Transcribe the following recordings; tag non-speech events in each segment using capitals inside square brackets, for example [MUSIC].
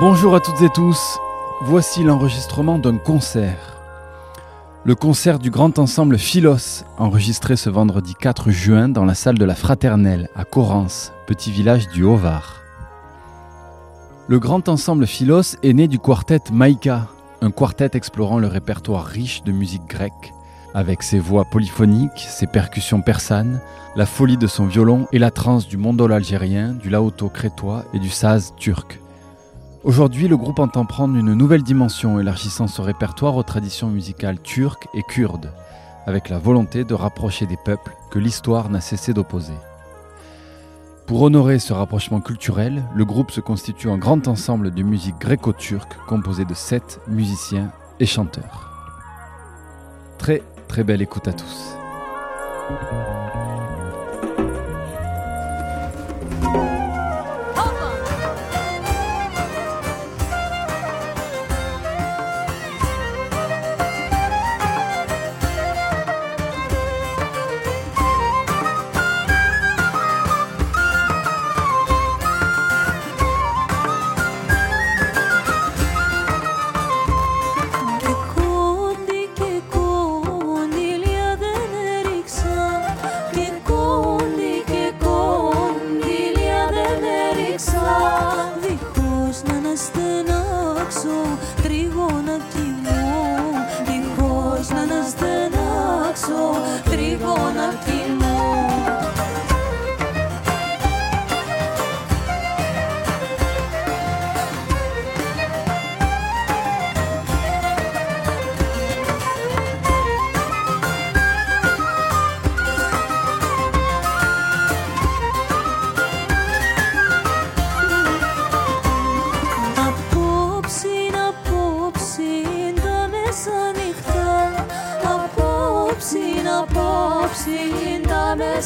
Bonjour à toutes et tous, voici l'enregistrement d'un concert. Le concert du grand ensemble Philos, enregistré ce vendredi 4 juin dans la salle de la Fraternelle à Corrance, petit village du Haut-Var. Le grand ensemble Philos est né du quartet Maïka, un quartet explorant le répertoire riche de musique grecque, avec ses voix polyphoniques, ses percussions persanes, la folie de son violon et la trance du mondol algérien, du laoto crétois et du saz turc. Aujourd'hui, le groupe entend prendre une nouvelle dimension, élargissant son répertoire aux traditions musicales turques et kurdes, avec la volonté de rapprocher des peuples que l'histoire n'a cessé d'opposer. Pour honorer ce rapprochement culturel, le groupe se constitue en grand ensemble de musique gréco-turque composé de sept musiciens et chanteurs. Très très belle écoute à tous.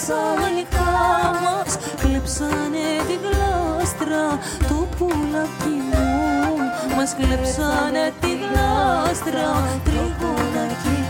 ξαφνικά μας, κλέψανε τη γλάστρα του πουλάκι μου. Μας κλέψανε τη γλάστρα τριγωνάκι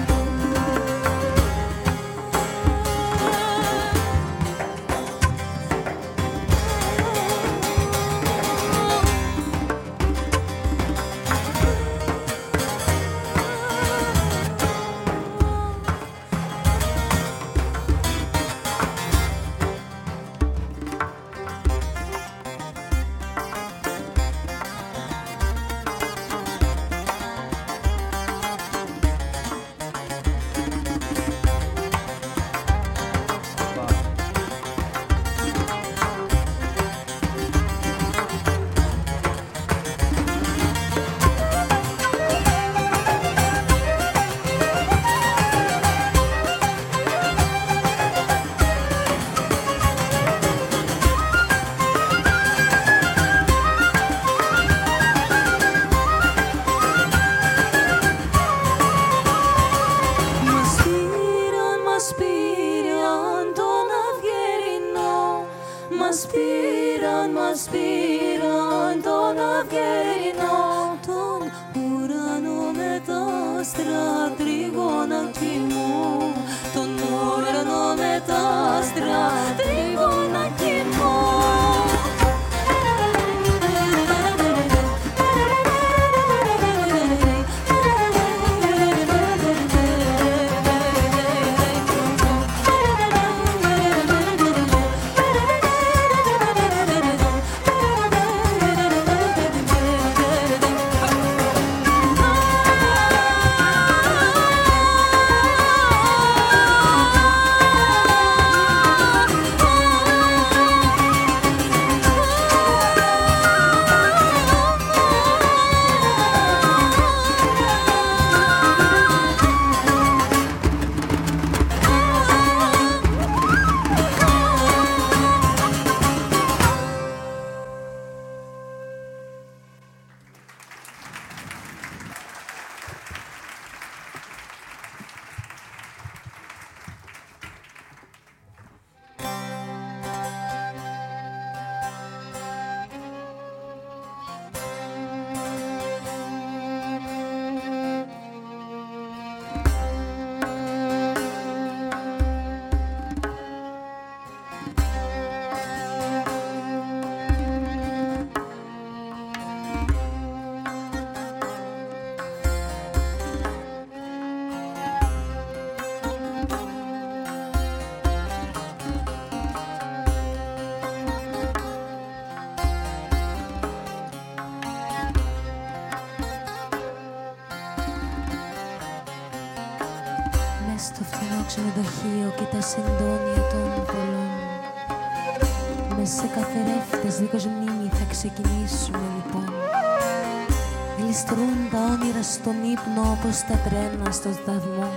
ύπνο όπως τα τρένα στο σταθμό.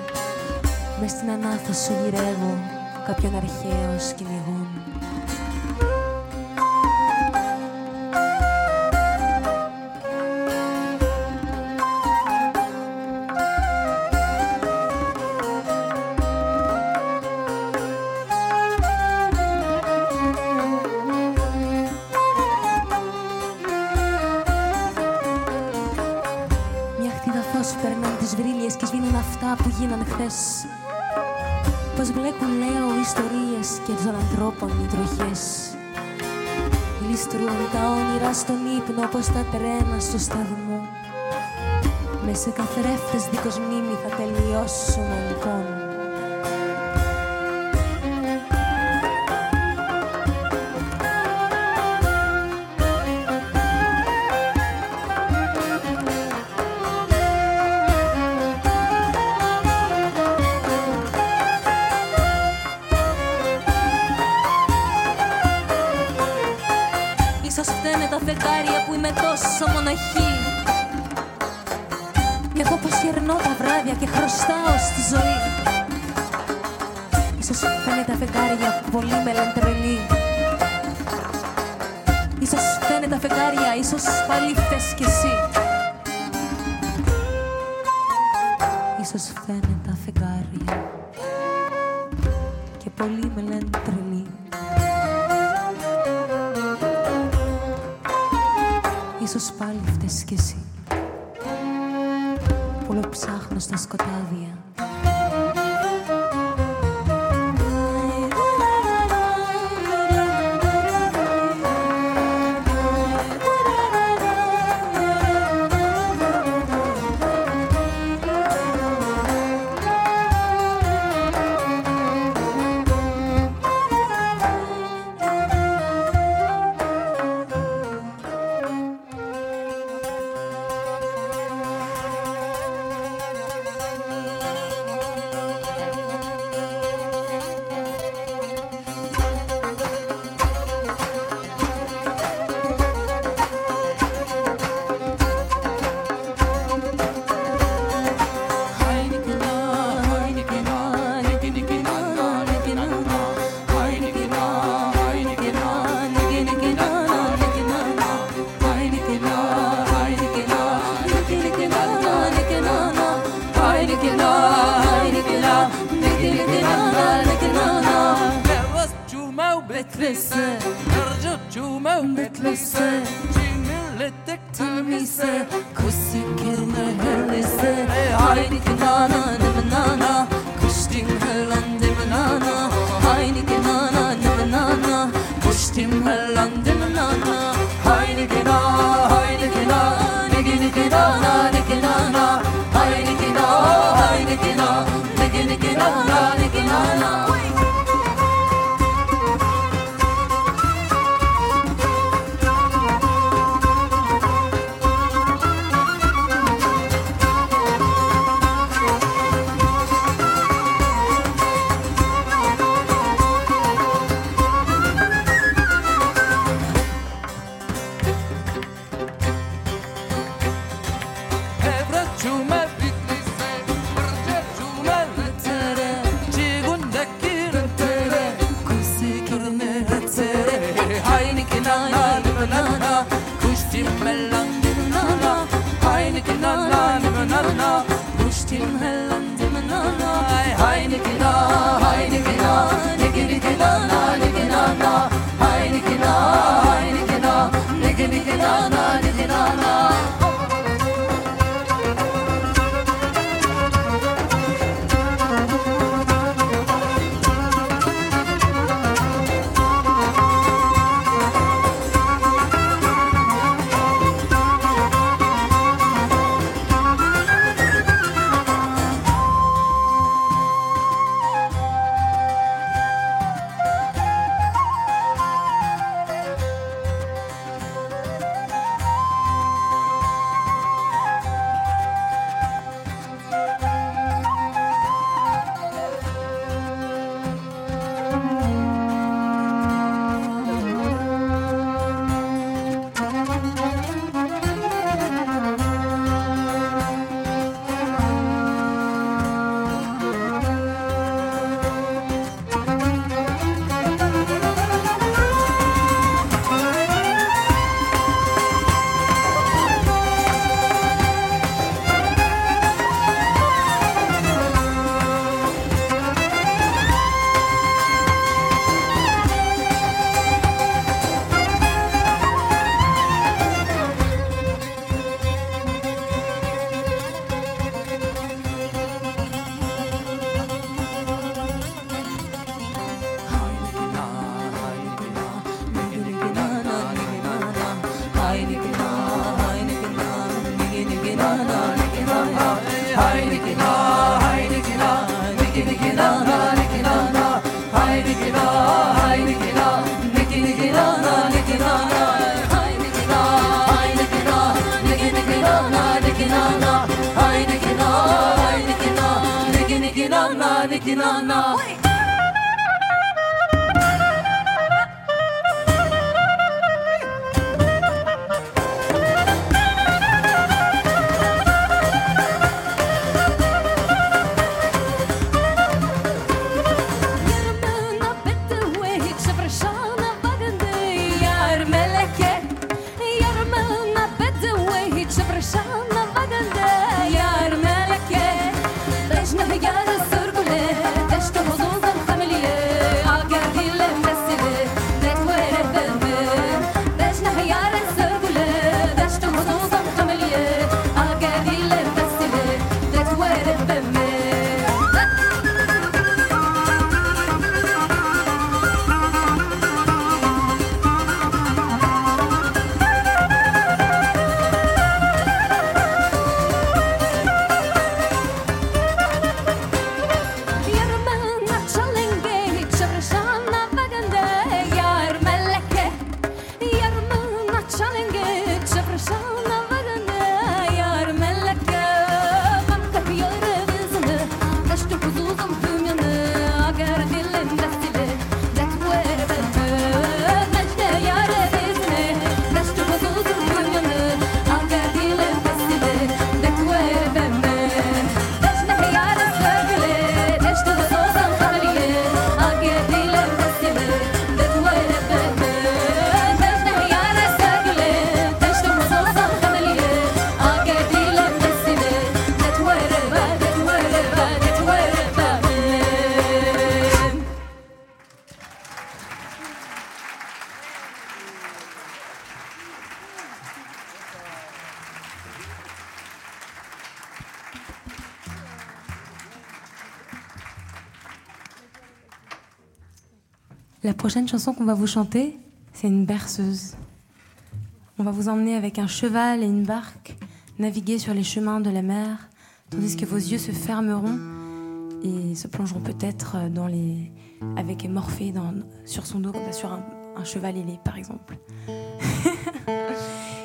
Μες στην ανάθεση γυρεύω κάποιον αρχαίο σκηνηγό. Στον ύπνο όπως τα τρένα στο σταθμό. Μες σε καθρέφτες δίχως μνήμη θα τελειώσουμε λοιπόν φεγγάρια πολύ πολλοί με λένε. Ίσως φταίνε τα φεγγάρια, ίσως πάλι θες κι εσύ. Prochaine chanson qu'on va vous chanter, c'est une berceuse. On va vous emmener avec un cheval et une barque, naviguer sur les chemins de la mer, tandis que vos yeux se fermeront et se plongeront peut-être dans les avec Morphée dans, sur son dos, comme sur un, cheval ailé, par exemple. [LAUGHS]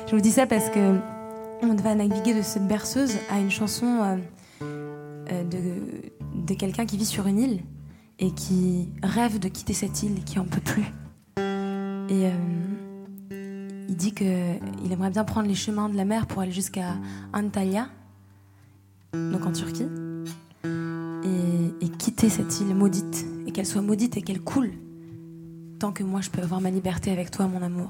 Je vous dis ça parce que on va naviguer de cette berceuse à une chanson euh, euh, de, de quelqu'un qui vit sur une île et qui rêve de quitter cette île, qui en peut plus. Et euh, il dit qu'il aimerait bien prendre les chemins de la mer pour aller jusqu'à Antalya, donc en Turquie, et, et quitter cette île maudite, et qu'elle soit maudite et qu'elle coule, tant que moi je peux avoir ma liberté avec toi, mon amour.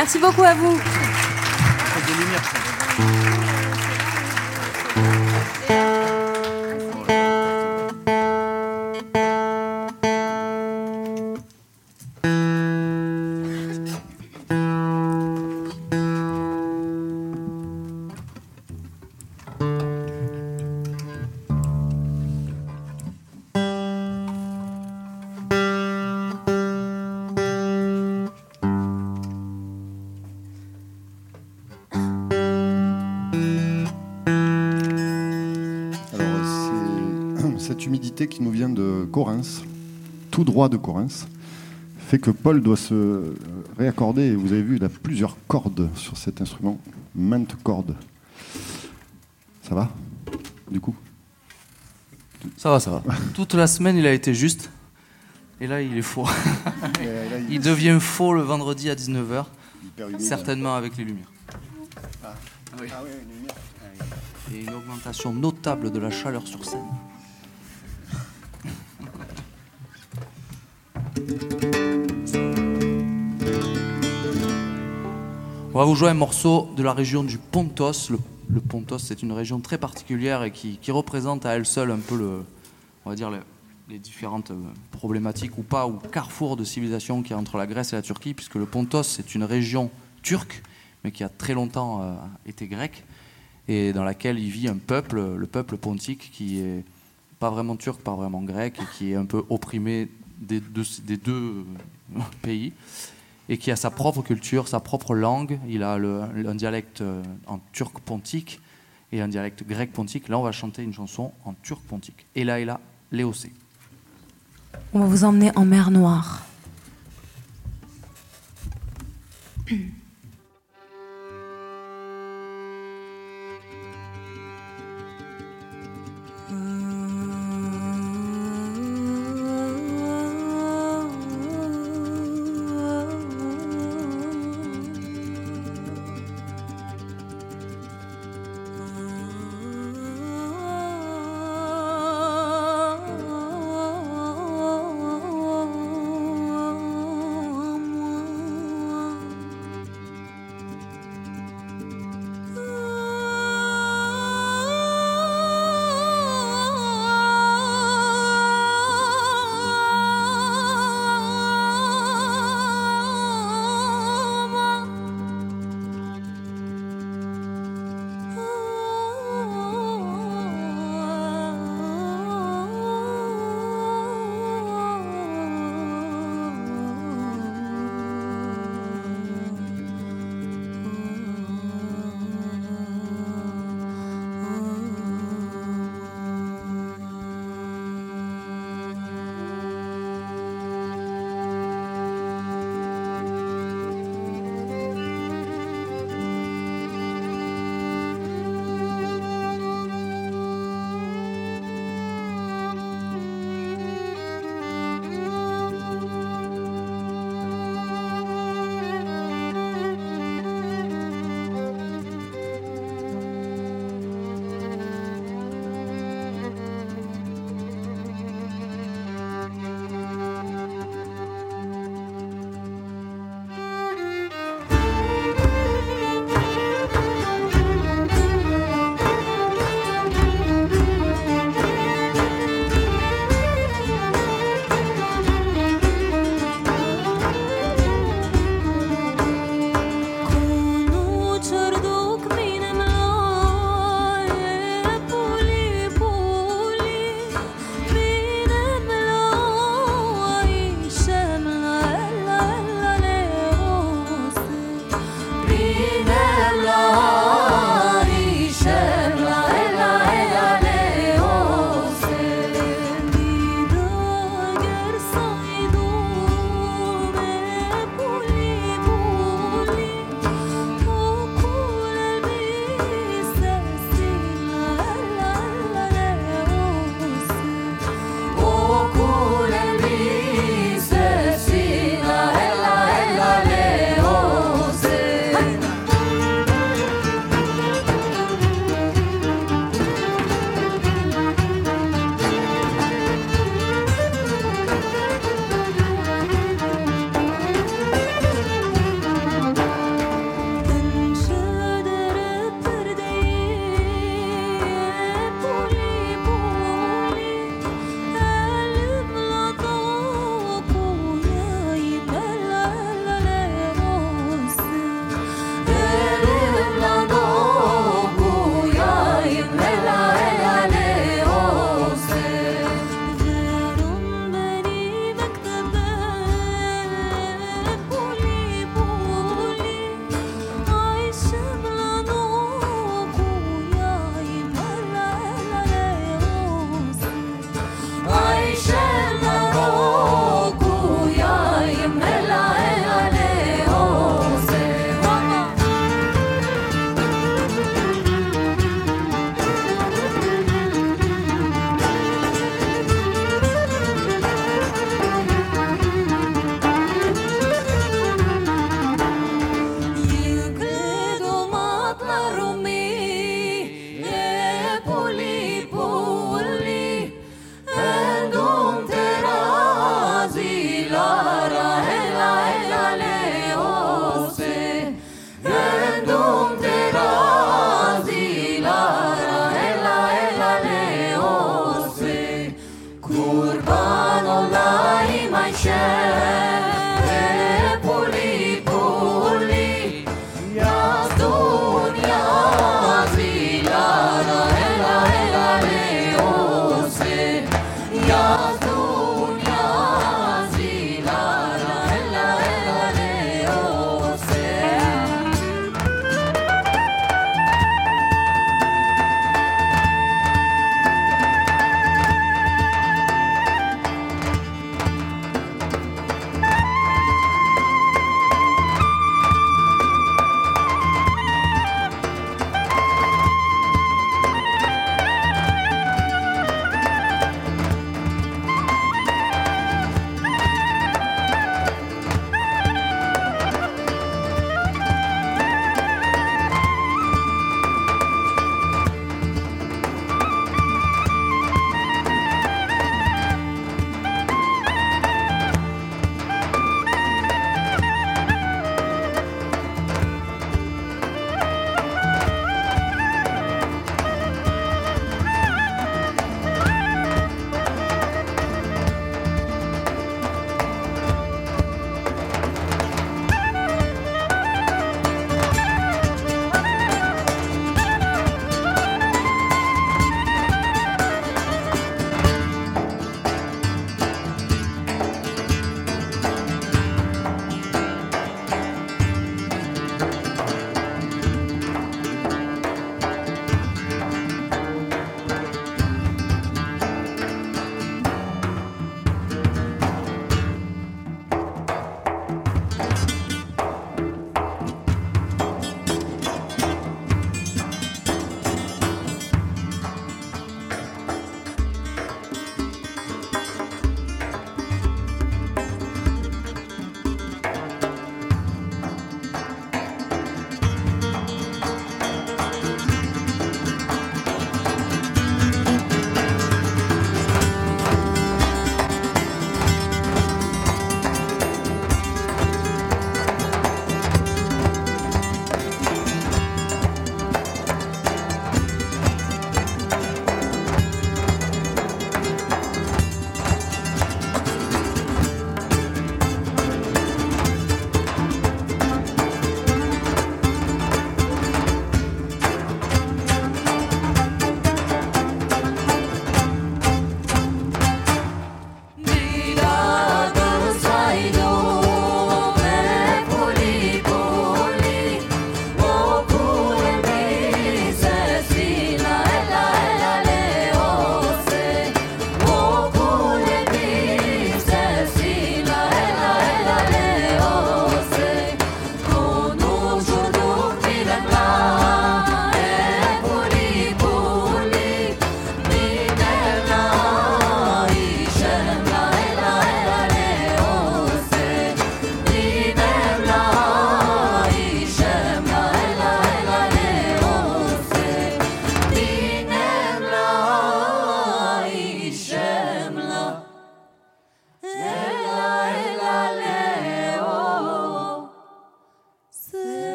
Merci beaucoup à vous. Qui nous vient de Corinthe, tout droit de Corinthe, fait que Paul doit se euh, réaccorder. Et vous avez vu, il a plusieurs cordes sur cet instrument, maintes cordes. Ça va Du coup? Ça va, ça va. [LAUGHS] Toute la semaine, il a été juste. Et là, il est faux. [LAUGHS] [LAUGHS] Il- devient faux le vendredi à 19h, hyper humide. certainement avec les lumières. Oui. Ah une lumière. Et une augmentation notable de la chaleur sur scène. On va vous jouer un morceau de la région du Pontos. Le, Pontos, c'est une région très particulière et qui, qui représente à elle seule un peu on va dire le- les différentes euh, problématiques ou pas, ou carrefour de civilisation qu'il y a entre la Grèce et la Turquie, puisque le Pontos, c'est une région turque, mais qui a très longtemps euh, été grecque, et dans laquelle il vit un peuple, le peuple pontique, qui est pas vraiment turc, pas vraiment grec, et qui est un peu opprimé des deux, euh, [LAUGHS] pays, et qui a sa propre culture, sa propre langue. Il a le- un dialecte euh, en turc pontique et un dialecte grec pontique. Là, on va chanter une chanson en turc pontique. Et là, et là, Léocé. On va vous emmener en mer Noire. [CLEARS THROAT]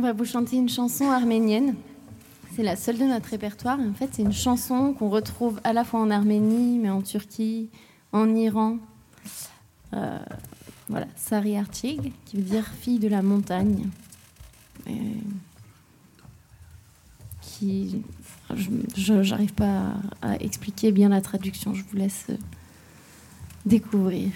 On va vous chanter une chanson arménienne. C'est la seule de notre répertoire. En fait, c'est une chanson qu'on retrouve à la fois en Arménie, mais en Turquie, en Iran. Euh, voilà, Sari Archig, qui veut dire fille de la montagne. Qui, je n'arrive pas à, à expliquer bien la traduction. Je vous laisse euh, découvrir.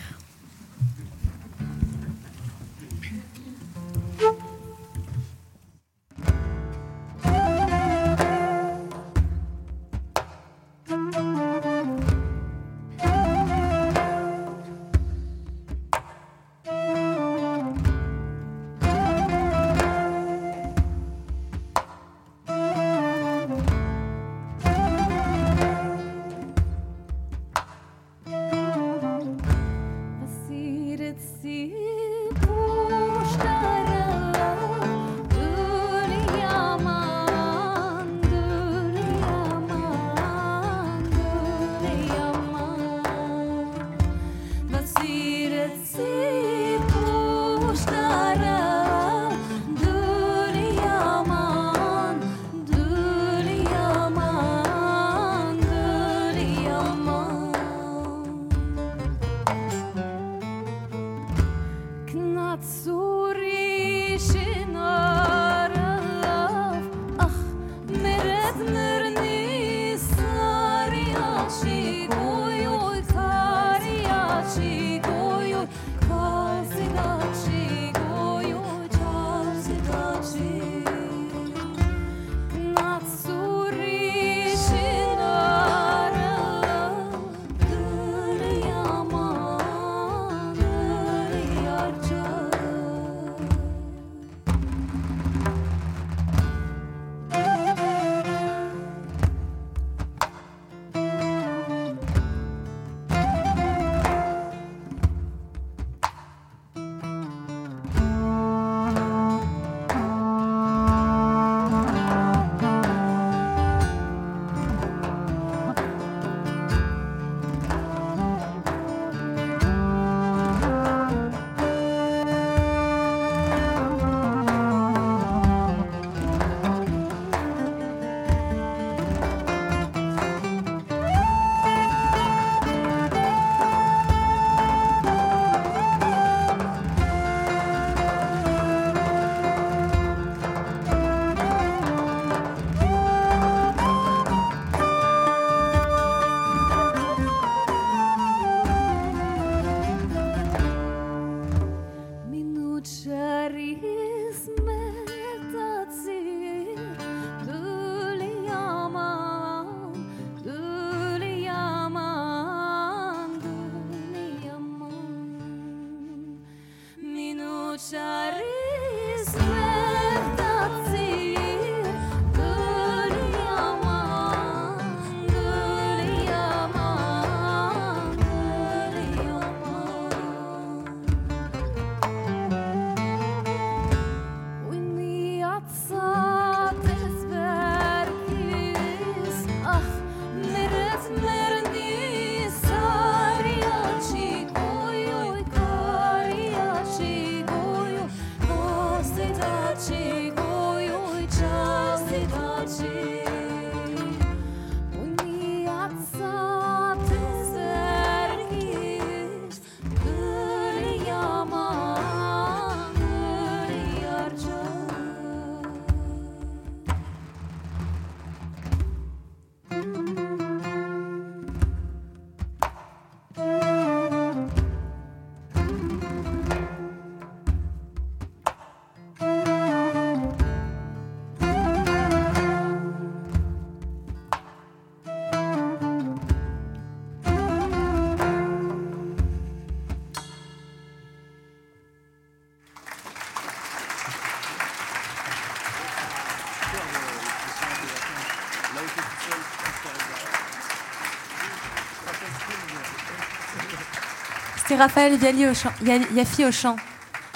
Raphaël Yafi au chant. Ya- Yafi au chant.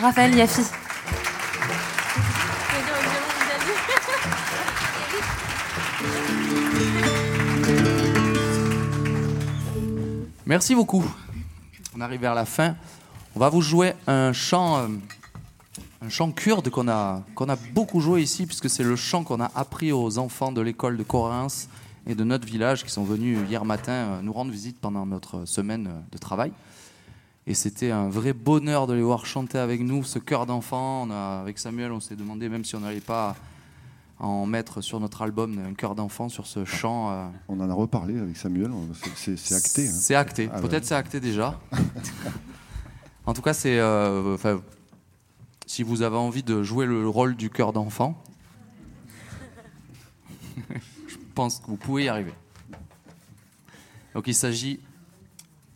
Raphaël Yafi. Merci beaucoup. On arrive vers la fin. On va vous jouer un chant, euh, un chant kurde qu'on a, qu'on a beaucoup joué ici, puisque c'est le chant qu'on a appris aux enfants de l'école de Corinthe et de notre village qui sont venus hier matin euh, nous rendre visite pendant notre semaine euh, de travail. Et c'était un vrai bonheur de les voir chanter avec nous ce chœur d'enfant. Avec Samuel, on s'est demandé même si on n'allait pas en mettre sur notre album un chœur d'enfant sur ce chant. euh, On en a reparlé avec Samuel, c'est- acté. hein. c'est acté. Ah Peut-être ouais. c'est acté déjà. [LAUGHS] en tout cas, c'est. euh, si vous avez envie de jouer le rôle du cœur d'enfant, [LAUGHS] je pense que vous pouvez y arriver. Donc il s'agit,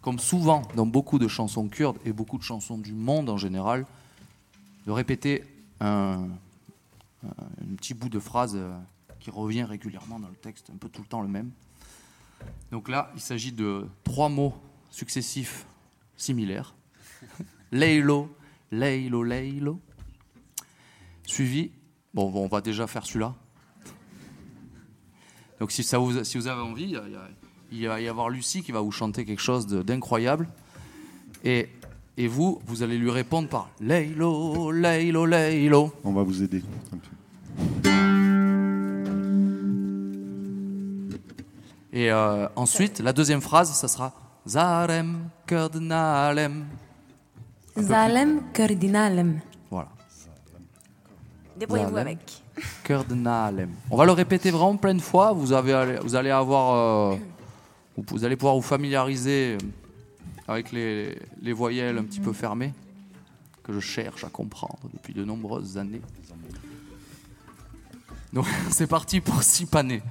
comme souvent dans beaucoup de chansons kurdes et beaucoup de chansons du monde en général, de répéter un, petit bout de phrase euh, qui revient régulièrement dans le texte, un peu tout le temps le même. Donc là, il s'agit de trois mots successifs similaires. [LAUGHS] Leilo, Leilo, Leilo. Suivi, bon, on va déjà faire celui-là. Donc si, ça vous, si vous avez envie, il y a- il y a- il va y avoir Lucie qui va vous chanter quelque chose de- d'incroyable. Et, et vous, vous allez lui répondre par Leilo, Leilo, Leilo. On va vous aider. un peu. Et euh, ensuite, la deuxième phrase, ça sera Zarem, Kerdnalem. Zalem Kurdinalem. Voilà. Débrouillez-vous avec. Kerdnalem. On va le répéter vraiment plein de fois. Vous, avez, vous allez avoir. euh, vous, allez pouvoir vous familiariser avec les, les voyelles un petit peu fermées que je cherche à comprendre depuis de nombreuses années. Donc [LAUGHS] c'est parti pour six panés.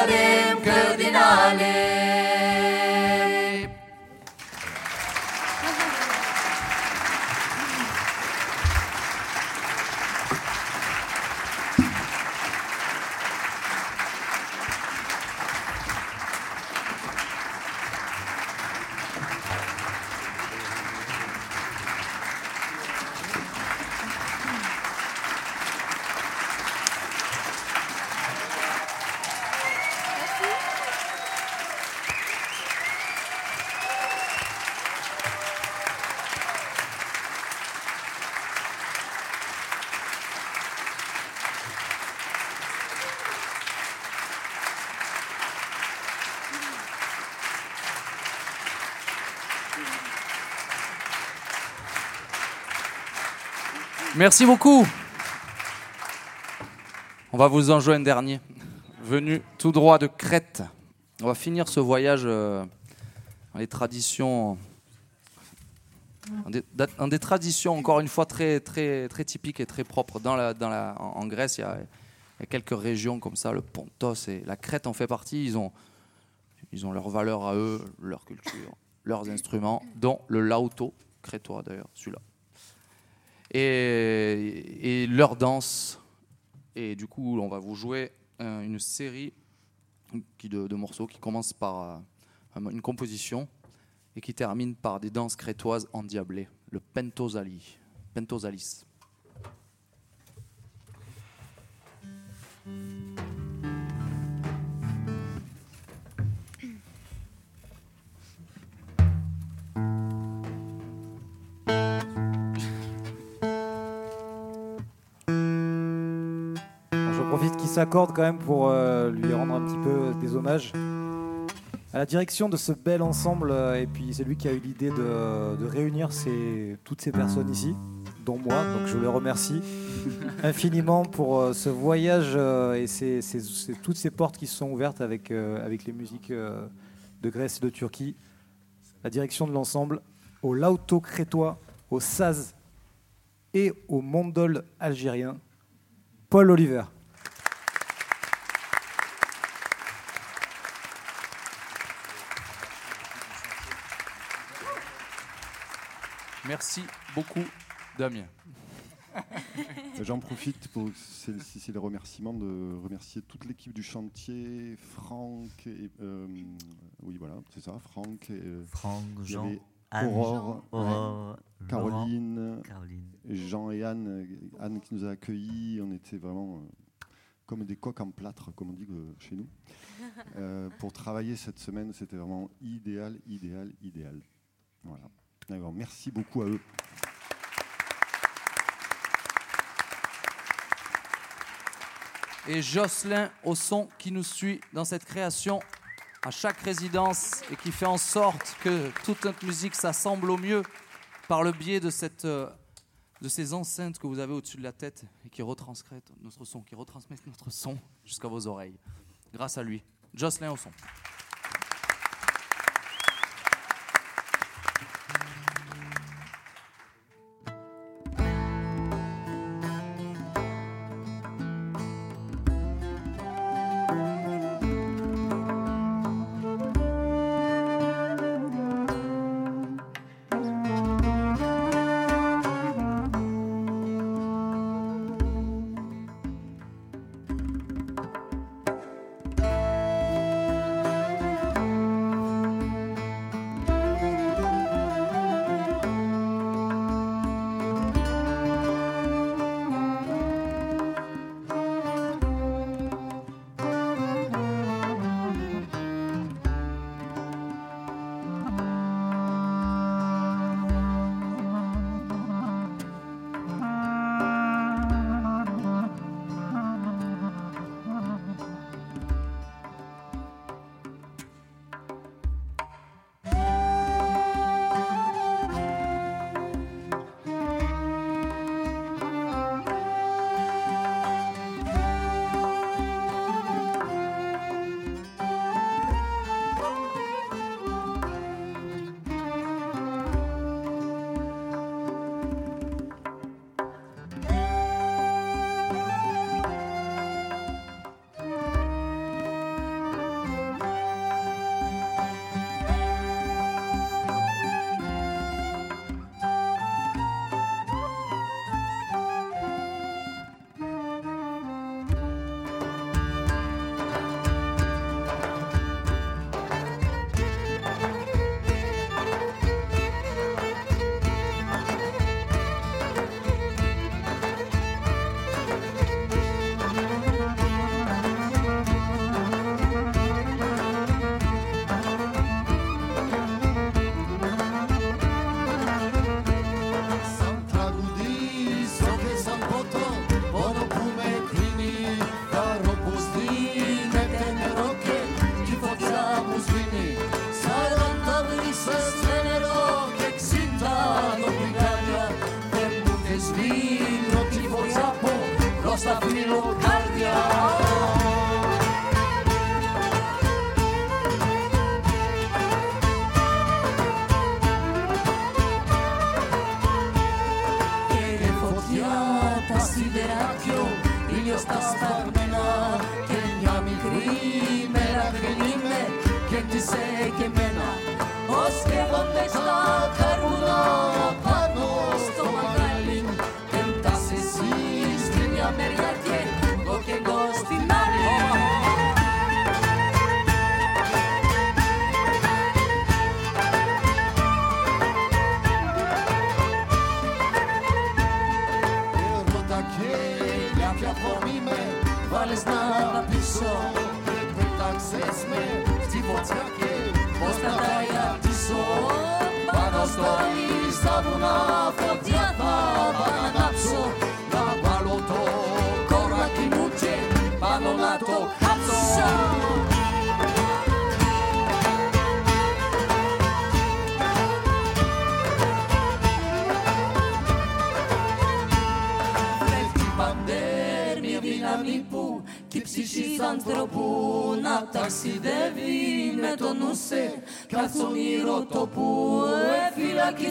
Cărdinale, cărdinale. Merci beaucoup. On va vous en jouer un dernier, venu tout droit de Crète. On va finir ce voyage euh, dans les traditions, des, traditions encore une fois très très très typiques et très propres. Dans la, dans la, en Grèce, il y, a, quelques régions comme ça, le Pontos et la Crète en fait partie. Ils ont ils ont leurs valeurs à eux, leur culture, leurs instruments, dont le lauto crétois d'ailleurs, celui-là et, leur danse. Et du coup, on va vous jouer euh, une série de, de morceaux qui commence par euh, une composition et qui termine par des danses crétoises endiablées, le pentosali, pentosalis. S'accorde quand même pour euh, lui rendre un petit peu des hommages. À la direction de ce bel ensemble, euh, et puis c'est lui qui a eu l'idée de, de réunir ces- toutes ces personnes ici, dont moi, donc je le remercie [LAUGHS] infiniment pour euh, ce voyage euh, et ces- ces- ces- toutes ces portes qui se sont ouvertes avec, euh, avec les musiques euh, de Grèce et de Turquie. La direction de l'ensemble au Lauto crétois, au Saz et au Mondol algérien, Paul Oliver. Merci beaucoup, Damien. [LAUGHS] J'en profite pour, c'est c'est les remerciements de remercier toute l'équipe du chantier, Franck, et, euh, oui voilà, c'est ça, Franck, et, euh, Franck, Jean, Aurore, Aurore, Caroline, Laurent, Caroline. Jean et Anne, Anne qui nous a accueillis, on était vraiment euh, comme des coqs en plâtre, comme on dit chez nous. Euh, pour travailler cette semaine, c'était vraiment idéal, idéal, idéal. Voilà. Merci beaucoup à eux. Et Jocelyn au son qui nous suit dans cette création à chaque résidence et qui fait en sorte que toute notre musique s'assemble au mieux par le biais de, euh, ces enceintes que vous avez au-dessus de la tête et qui retransmettent notre son, qui retransmettent notre son jusqu'à vos oreilles. Grâce à lui. Jocelyn au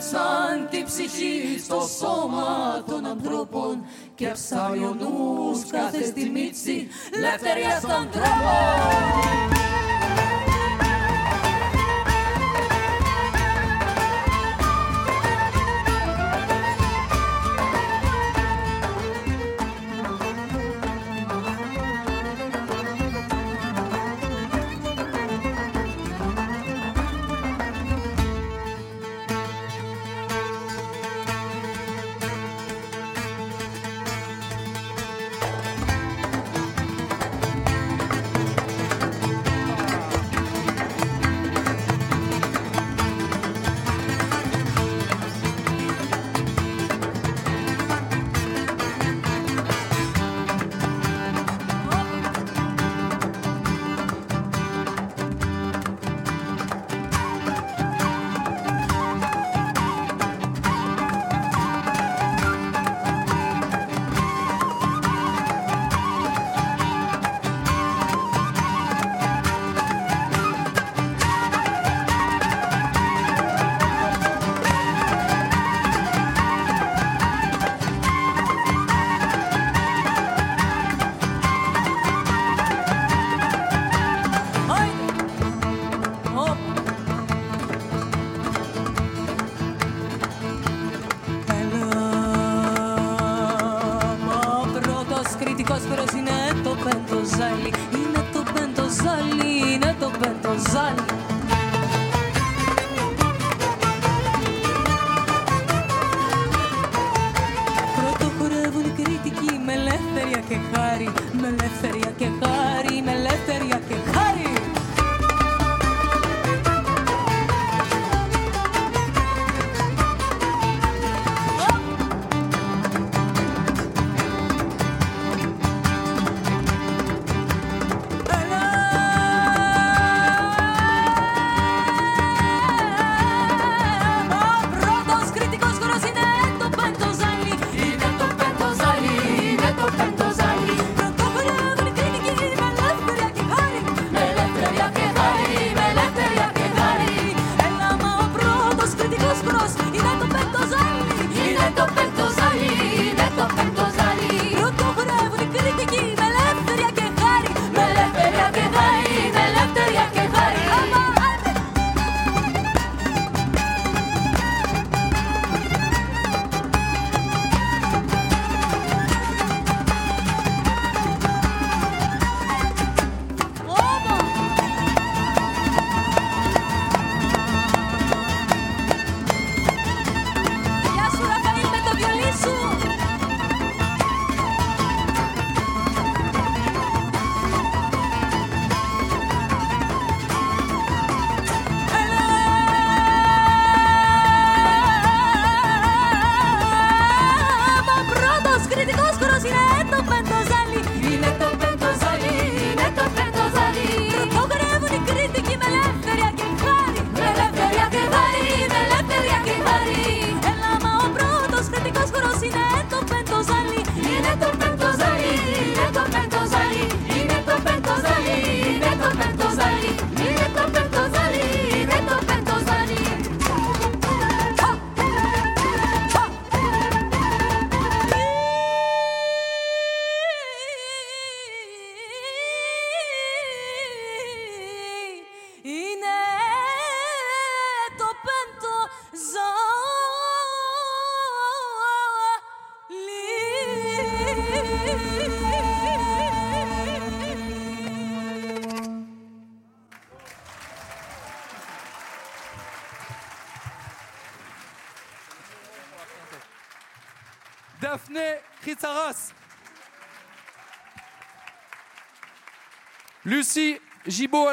Σαν τη ψυχή στο σώμα των ανθρώπων και ψαλιονούς κάθε στη μύψη λευτερία των τρόπων.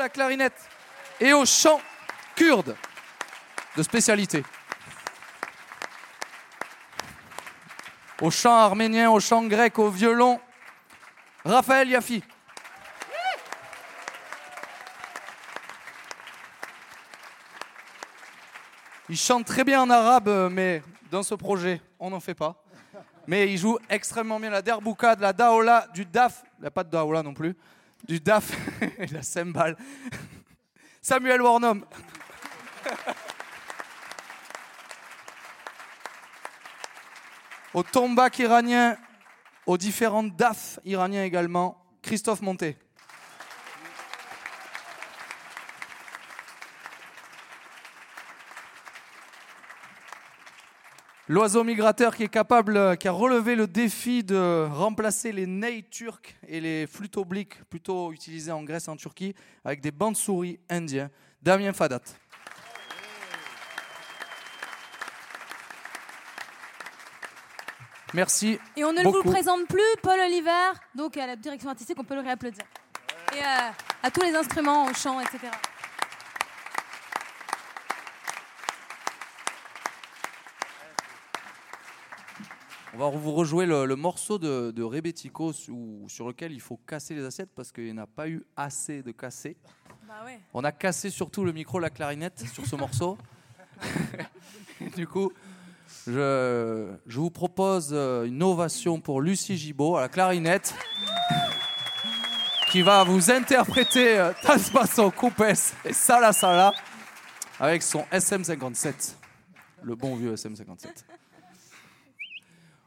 La clarinette et au chant kurde de spécialité. Au chant arménien, au chant grec, au violon, Raphaël Yafi. Il chante très bien en arabe, mais dans ce projet, on n'en fait pas. Mais il joue extrêmement bien la derbouka, de la daola, du daf. Il n'y a pas de daola non plus. Du daf [LAUGHS] et la cymbale. Samuel Warnum. Au tombak iranien, aux différents daf iraniens également, Christophe Monté. L'oiseau migrateur qui est capable, euh, qui a relevé le défi de remplacer les ney turcs et les flûtes obliques plutôt utilisées en Grèce et en Turquie avec des bandes souris indiens, Damien Fadat. Merci. Et on ne beaucoup. vous le présente plus, Paul Oliver, donc à la direction artistique, on peut le réapplaudir. Et euh, à tous les instruments, au chant, etc. On va vous rejouer le, le morceau de, de Rebetiko sous- sur lequel il faut casser les assiettes parce qu'il n'y en a pas eu assez de casser. Bah ouais. On a cassé surtout le micro, la clarinette sur ce morceau. [LAUGHS] du coup, je, je vous propose euh, une ovation pour Lucie Gibaud à la clarinette qui va vous interpréter euh, Tasbasso Coupes et Sala Sala avec son SM57, le bon vieux SM57.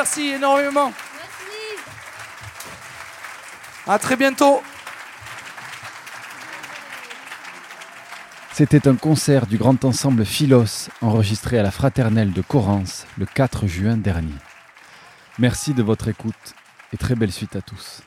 Merci énormément. Merci. À très bientôt. C'était un concert du grand ensemble Philos enregistré à la Fraternelle de Corrence le 4 juin dernier. Merci de votre écoute et très belle suite à tous.